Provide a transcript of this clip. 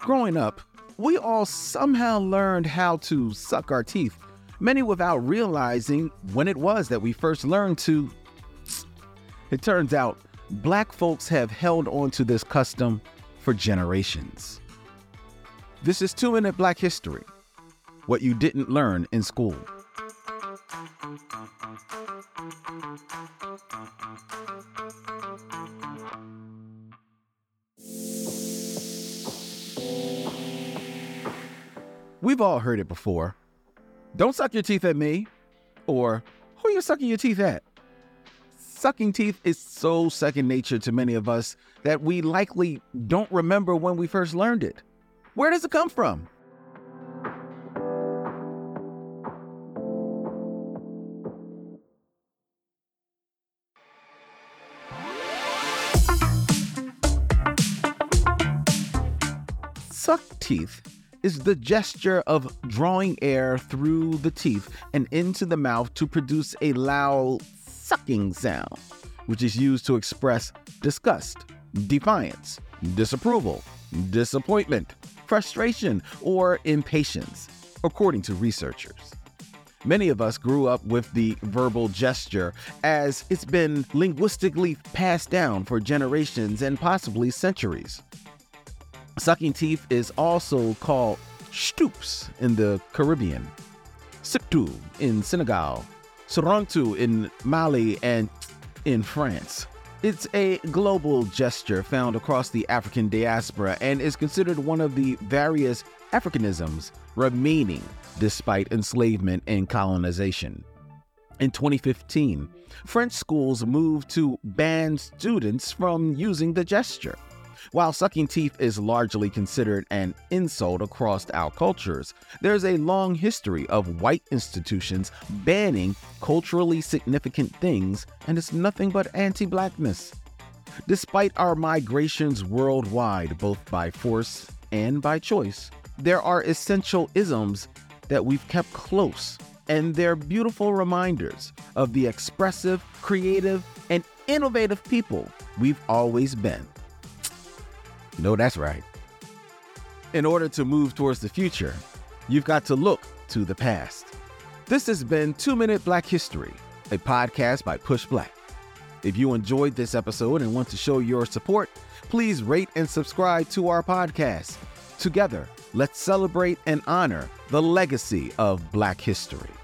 Growing up, we all somehow learned how to suck our teeth, many without realizing when it was that we first learned to. It turns out black folks have held on to this custom for generations. This is Two Minute Black History What You Didn't Learn in School. We've all heard it before. Don't suck your teeth at me. Or, who are you sucking your teeth at? Sucking teeth is so second nature to many of us that we likely don't remember when we first learned it. Where does it come from? Suck teeth is the gesture of drawing air through the teeth and into the mouth to produce a loud sucking sound, which is used to express disgust, defiance, disapproval, disappointment, frustration, or impatience, according to researchers. Many of us grew up with the verbal gesture as it's been linguistically passed down for generations and possibly centuries. Sucking teeth is also called stoops in the Caribbean, siptu in Senegal, surantu in Mali, and in France. It's a global gesture found across the African diaspora and is considered one of the various Africanisms remaining despite enslavement and colonization. In 2015, French schools moved to ban students from using the gesture. While sucking teeth is largely considered an insult across our cultures, there's a long history of white institutions banning culturally significant things, and it's nothing but anti blackness. Despite our migrations worldwide, both by force and by choice, there are essential isms that we've kept close, and they're beautiful reminders of the expressive, creative, and innovative people we've always been. No, that's right. In order to move towards the future, you've got to look to the past. This has been Two Minute Black History, a podcast by PushBlack. If you enjoyed this episode and want to show your support, please rate and subscribe to our podcast. Together, let's celebrate and honor the legacy of Black history.